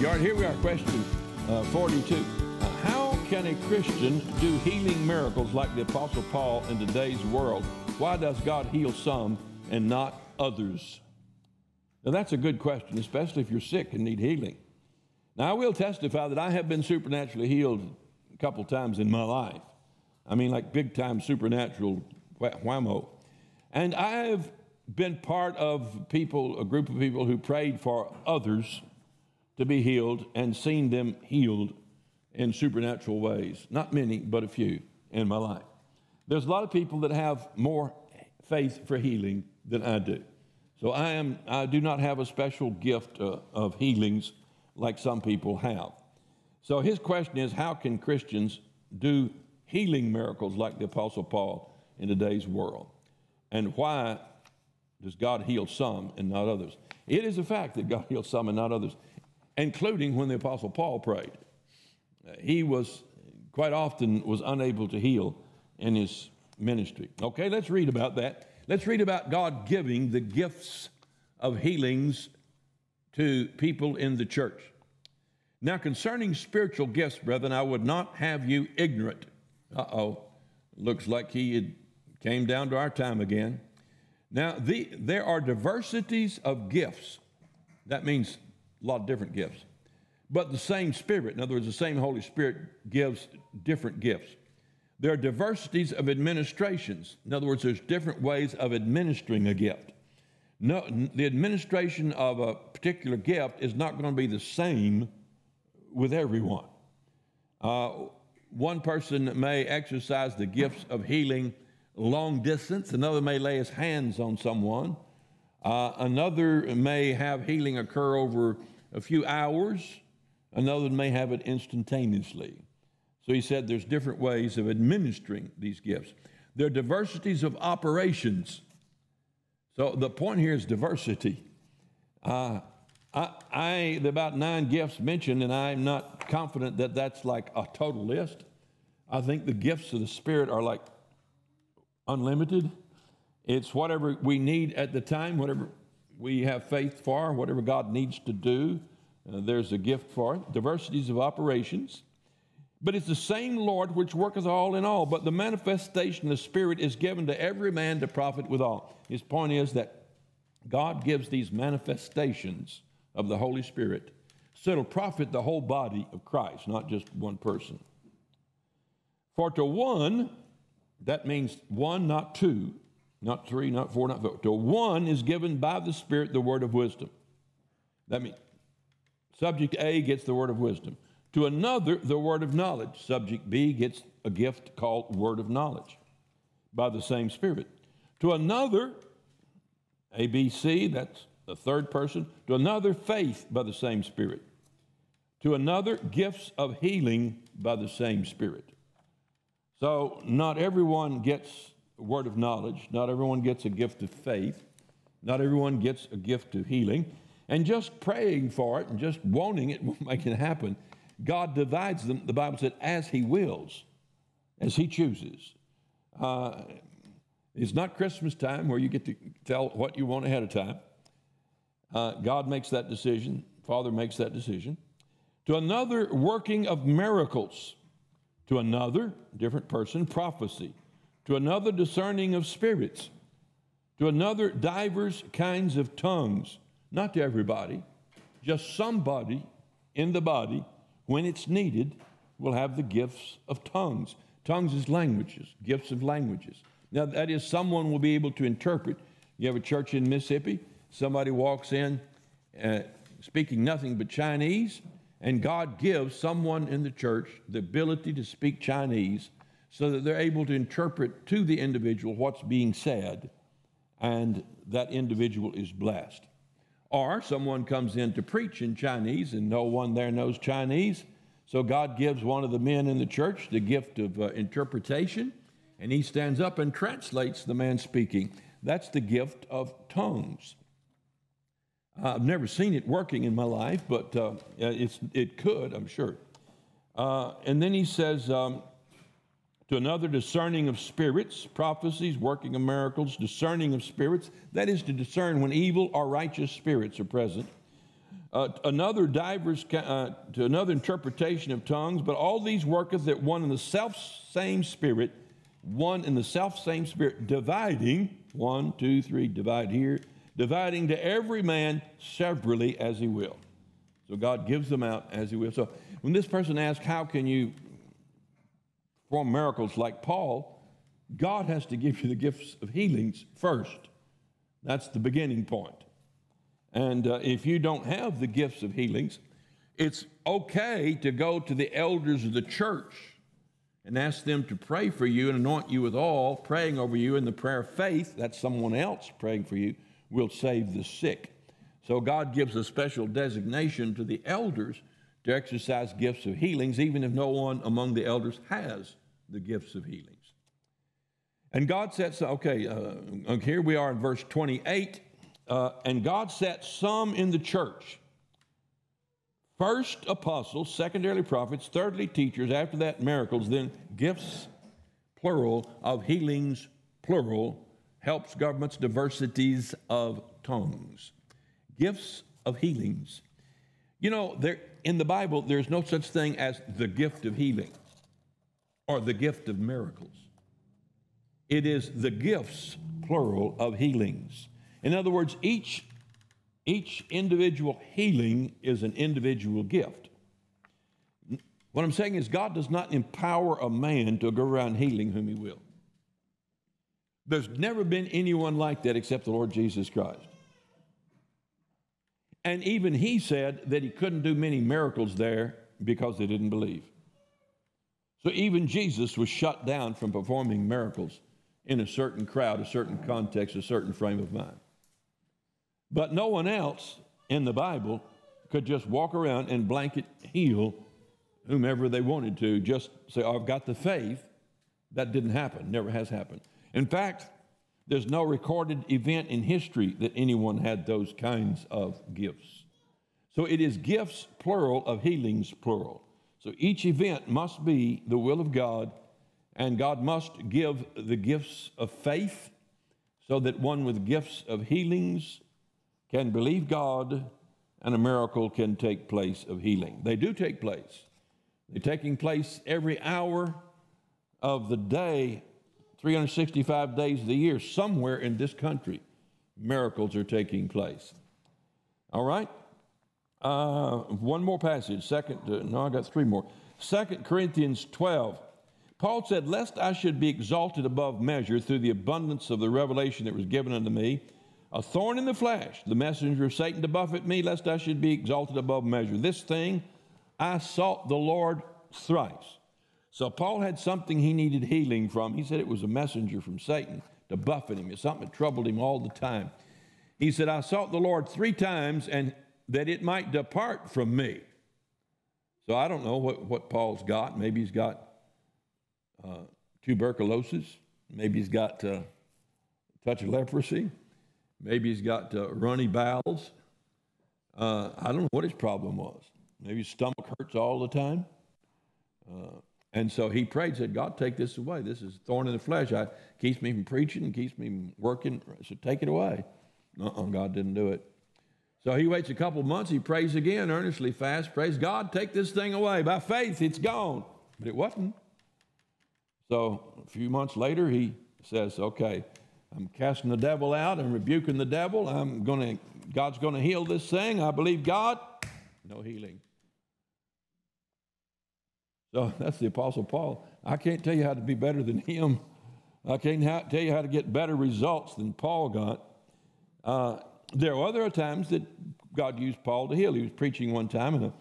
Right, here we are, question uh, 42. Uh, how can a Christian do healing miracles like the Apostle Paul in today's world? Why does God heal some and not others? Now, that's a good question, especially if you're sick and need healing. Now, I will testify that I have been supernaturally healed a couple times in my life. I mean, like big time supernatural whammo. And I've been part of people, a group of people who prayed for others to be healed and seen them healed in supernatural ways. Not many, but a few in my life. There's a lot of people that have more faith for healing than I do. So I am I do not have a special gift uh, of healings like some people have. So his question is how can Christians do healing miracles like the apostle Paul in today's world? And why does God heal some and not others? It is a fact that God heals some and not others including when the apostle Paul prayed. Uh, he was quite often was unable to heal in his ministry. Okay, let's read about that. Let's read about God giving the gifts of healings to people in the church. Now, concerning spiritual gifts, brethren, I would not have you ignorant. Uh oh, looks like he came down to our time again. Now, the, there are diversities of gifts. That means a lot of different gifts. But the same Spirit, in other words, the same Holy Spirit gives different gifts. There are diversities of administrations. In other words, there's different ways of administering a gift. No, the administration of a particular gift is not going to be the same with everyone. Uh, one person may exercise the gifts of healing long distance, another may lay his hands on someone, uh, another may have healing occur over a few hours, another may have it instantaneously. So he said there's different ways of administering these gifts. There are diversities of operations. So the point here is diversity. Uh, I, I, about nine gifts mentioned, and I'm not confident that that's like a total list. I think the gifts of the Spirit are like unlimited. It's whatever we need at the time, whatever we have faith for, whatever God needs to do, uh, there's a gift for it. Diversities of operations. But it's the same Lord which worketh all in all. But the manifestation of the Spirit is given to every man to profit withal. His point is that God gives these manifestations of the Holy Spirit so it'll profit the whole body of Christ, not just one person. For to one, that means one, not two, not three, not four, not five. To one is given by the Spirit the word of wisdom. That means subject A gets the word of wisdom. To another, the word of knowledge. Subject B gets a gift called word of knowledge by the same Spirit. To another, A, B, C, that's the third person. To another, faith by the same Spirit. To another, gifts of healing by the same Spirit. So, not everyone gets word of knowledge. Not everyone gets a gift of faith. Not everyone gets a gift of healing. And just praying for it and just wanting it will make it happen. God divides them, the Bible said, as He wills, as He chooses. Uh, it's not Christmas time where you get to tell what you want ahead of time. Uh, God makes that decision, Father makes that decision. To another, working of miracles. To another, different person, prophecy to another discerning of spirits, to another divers kinds of tongues, not to everybody, just somebody in the body, when it's needed, will have the gifts of tongues. Tongues is languages, gifts of languages. Now, that is, someone will be able to interpret. You have a church in Mississippi, somebody walks in uh, speaking nothing but Chinese, and God gives someone in the church the ability to speak Chinese so that they're able to interpret to the individual what's being said, and that individual is blessed. Or someone comes in to preach in Chinese, and no one there knows Chinese, so God gives one of the men in the church the gift of uh, interpretation, and he stands up and translates the man speaking. That's the gift of tongues. I've never seen it working in my life, but uh, it could, I'm sure. Uh, and then he says, um, to another discerning of spirits, prophecies, working of miracles, discerning of spirits, that is to discern when evil or righteous spirits are present. uh, another divers uh, to another interpretation of tongues, but all these worketh that one in the self same spirit, one in the self same spirit, dividing one, two, three, divide here, dividing to every man severally as he will. So God gives them out as he will. So when this person asks, How can you perform miracles like Paul? God has to give you the gifts of healings first. That's the beginning point. And uh, if you don't have the gifts of healings, it's okay to go to the elders of the church and ask them to pray for you and anoint you with all, praying over you in the prayer of faith. That's someone else praying for you, will save the sick. So God gives a special designation to the elders to exercise gifts of healings, even if no one among the elders has the gifts of healings. And God sets, okay, uh, here we are in verse 28, uh, and God set some in the church. First apostles, secondarily prophets, thirdly teachers, after that miracles, then gifts, plural, of healings, plural, helps governments, diversities of tongues. Gifts of healings. You know, there, in the Bible, there's no such thing as the gift of healing or the gift of miracles. It is the gifts, plural, of healings. In other words, each, each individual healing is an individual gift. What I'm saying is, God does not empower a man to go around healing whom he will. There's never been anyone like that except the Lord Jesus Christ. And even he said that he couldn't do many miracles there because they didn't believe. So even Jesus was shut down from performing miracles in a certain crowd, a certain context, a certain frame of mind. But no one else in the Bible could just walk around and blanket heal whomever they wanted to, just say, oh, I've got the faith. That didn't happen, never has happened. In fact, there's no recorded event in history that anyone had those kinds of gifts. So it is gifts, plural, of healings, plural. So each event must be the will of God and God must give the gifts of faith so that one with gifts of healings can believe God and a miracle can take place of healing. They do take place. They're taking place every hour of the day, 365 days of the year, somewhere in this country. Miracles are taking place. All right? Uh, one more passage. Second, uh, no, I got three more. Second Corinthians 12. Paul said, Lest I should be exalted above measure through the abundance of the revelation that was given unto me, a thorn in the flesh, the messenger of Satan to buffet me, lest I should be exalted above measure. This thing I sought the Lord thrice. So Paul had something he needed healing from. He said it was a messenger from Satan to buffet him. It's something that troubled him all the time. He said, I sought the Lord three times and that it might depart from me. So I don't know what, what Paul's got. Maybe he's got uh, tuberculosis. Maybe he's got uh, touch of leprosy. Maybe he's got uh, runny bowels. Uh, I don't know what his problem was. Maybe his stomach hurts all the time. And so he prayed, said, God, take this away. This is thorn in the flesh. It keeps me from preaching, keeps me from working. So take it away. Uh-uh, God didn't do it. So he waits a couple months. He prays again, earnestly fast. Praise God, take this thing away. By faith, it's gone. But it wasn't. So a few months later, he says, Okay, I'm casting the devil out and rebuking the devil. I'm going to, God's going to heal this thing. I believe God. No healing. So that's the Apostle Paul. I can't tell you how to be better than him. I can't tell you how to get better results than Paul got. Uh, there were other times that God used Paul to heal. He was preaching one time, and a,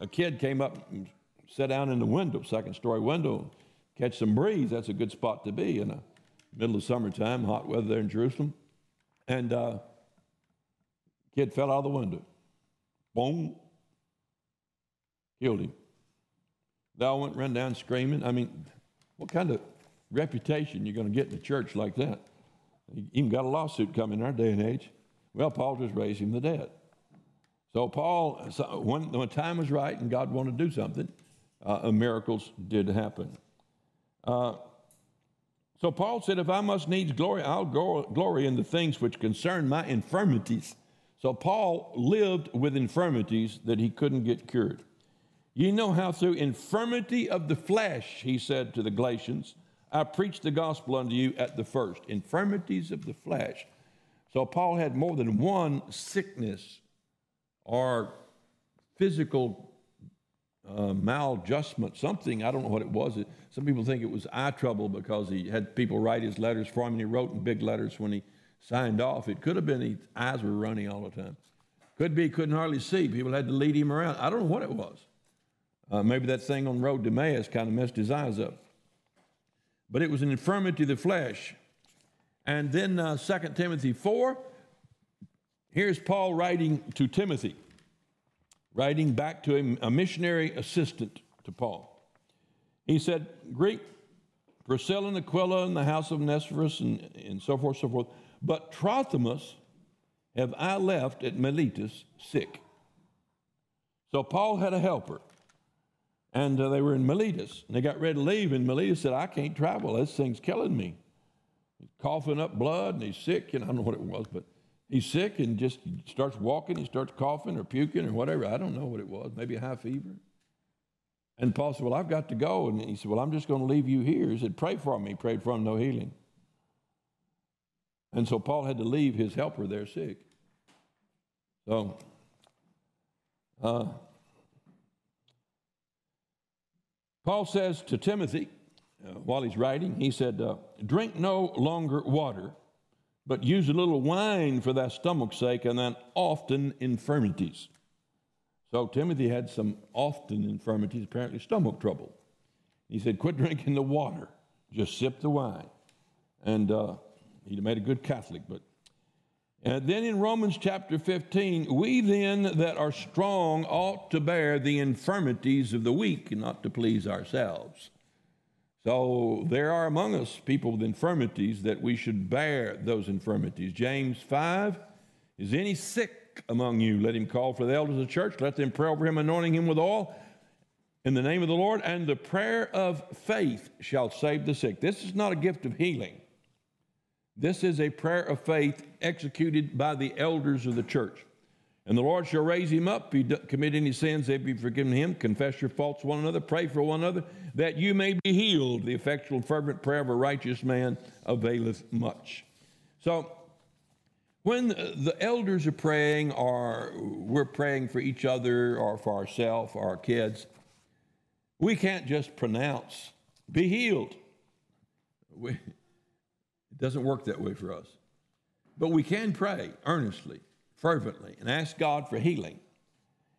a kid came up and sat down in the window, second story window, catch some breeze. That's a good spot to be in the middle of summertime, hot weather there in Jerusalem. And uh, kid fell out of the window. Boom. Killed him. They all went run down screaming. I mean, what kind of reputation you're going to get in a church like that? You even got a lawsuit coming in our day and age. Well, Paul just raised him the dead. So Paul, when, when time was right and God wanted to do something, uh, miracles did happen. Uh, so Paul said, If I must needs glory, I'll glory in the things which concern my infirmities. So Paul lived with infirmities that he couldn't get cured. You know how through infirmity of the flesh, he said to the Galatians, I preached the gospel unto you at the first. Infirmities of the flesh. So Paul had more than one sickness or physical uh, maladjustment, something, I don't know what it was. Some people think it was eye trouble because he had people write his letters for him and he wrote in big letters when he signed off. It could have been his eyes were running all the time. Could be he couldn't hardly see. People had to lead him around. I don't know what it was. Uh, maybe that thing on the road to Emmaus kind of messed his eyes up. But it was an infirmity of the flesh. And then uh, 2 Timothy 4, here's Paul writing to Timothy, writing back to a, a missionary assistant to Paul. He said, Greek, Priscilla and Aquila in the house of Onesiphorus and, and so forth, so forth. But Trophimus have I left at Miletus sick. So Paul had a helper. And uh, they were in Miletus. And they got ready to leave, and Miletus said, I can't travel. This thing's killing me. He's coughing up blood, and he's sick. And I don't know what it was, but he's sick and just starts walking. He starts coughing or puking or whatever. I don't know what it was. Maybe a high fever. And Paul said, Well, I've got to go. And he said, Well, I'm just going to leave you here. He said, Pray for me. He prayed for him, no healing. And so Paul had to leave his helper there sick. So, uh, Paul says to Timothy, uh, while he's writing, he said, uh, Drink no longer water, but use a little wine for thy stomach's sake, and then often infirmities. So Timothy had some often infirmities, apparently stomach trouble. He said, Quit drinking the water, just sip the wine. And uh, he made a good Catholic, but. And then in Romans chapter 15, we then that are strong ought to bear the infirmities of the weak and not to please ourselves. So there are among us people with infirmities that we should bear those infirmities. James 5 Is any sick among you, let him call for the elders of the church, let them pray over him, anointing him with oil in the name of the Lord, and the prayer of faith shall save the sick. This is not a gift of healing. This is a prayer of faith executed by the elders of the church. And the Lord shall raise him up. If you commit any sins, they be forgiven him. Confess your faults one another. Pray for one another, that you may be healed. The effectual, fervent prayer of a righteous man availeth much. So, when the elders are praying, or we're praying for each other, or for ourselves, or our kids, we can't just pronounce, be healed. We, it doesn't work that way for us. But we can pray earnestly, fervently, and ask God for healing.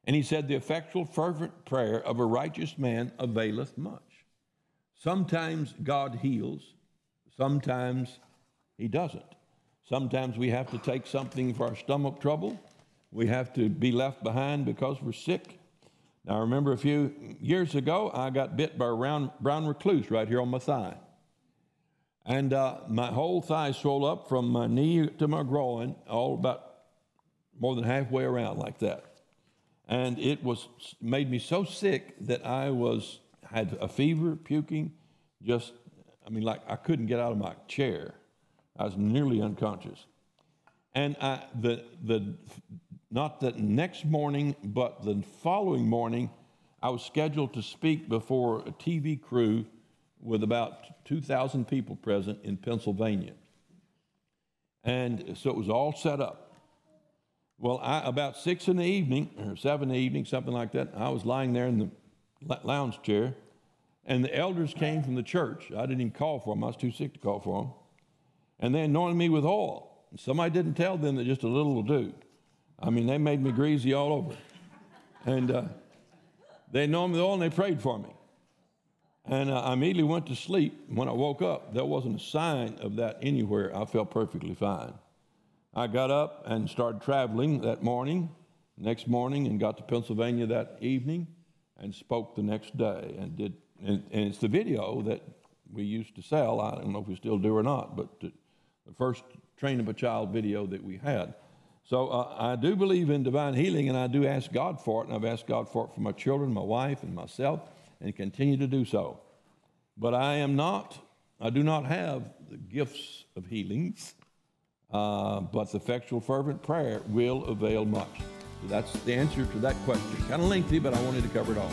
And he said, The effectual, fervent prayer of a righteous man availeth much. Sometimes God heals, sometimes he doesn't. Sometimes we have to take something for our stomach trouble. We have to be left behind because we're sick. Now, I remember a few years ago, I got bit by a round, brown recluse right here on my thigh. And uh, my whole thigh swelled up from my knee to my groin, all about more than halfway around like that. And it was made me so sick that I was had a fever, puking, just I mean, like I couldn't get out of my chair. I was nearly unconscious. And I, the, the, not the next morning, but the following morning, I was scheduled to speak before a TV crew with about 2,000 people present in Pennsylvania. And so it was all set up. Well, I, about six in the evening, or seven in the evening, something like that, I was lying there in the lounge chair, and the elders came from the church. I didn't even call for them, I was too sick to call for them and they anointed me with oil. Somebody didn't tell them that just a little will do. I mean, they made me greasy all over. And uh, they anointed me with oil and they prayed for me. And I immediately went to sleep. When I woke up, there wasn't a sign of that anywhere. I felt perfectly fine. I got up and started traveling that morning, next morning, and got to Pennsylvania that evening and spoke the next day and did. And, and it's the video that we used to sell. I don't know if we still do or not, but the first Train Up a Child video that we had. So uh, I do believe in divine healing, and I do ask God for it, and I've asked God for it for my children, my wife, and myself, and continue to do so. But I am not, I do not have the gifts of healings. uh, but the effectual, fervent prayer will avail much. So that's the answer to that question. Kind of lengthy, but I wanted to cover it all.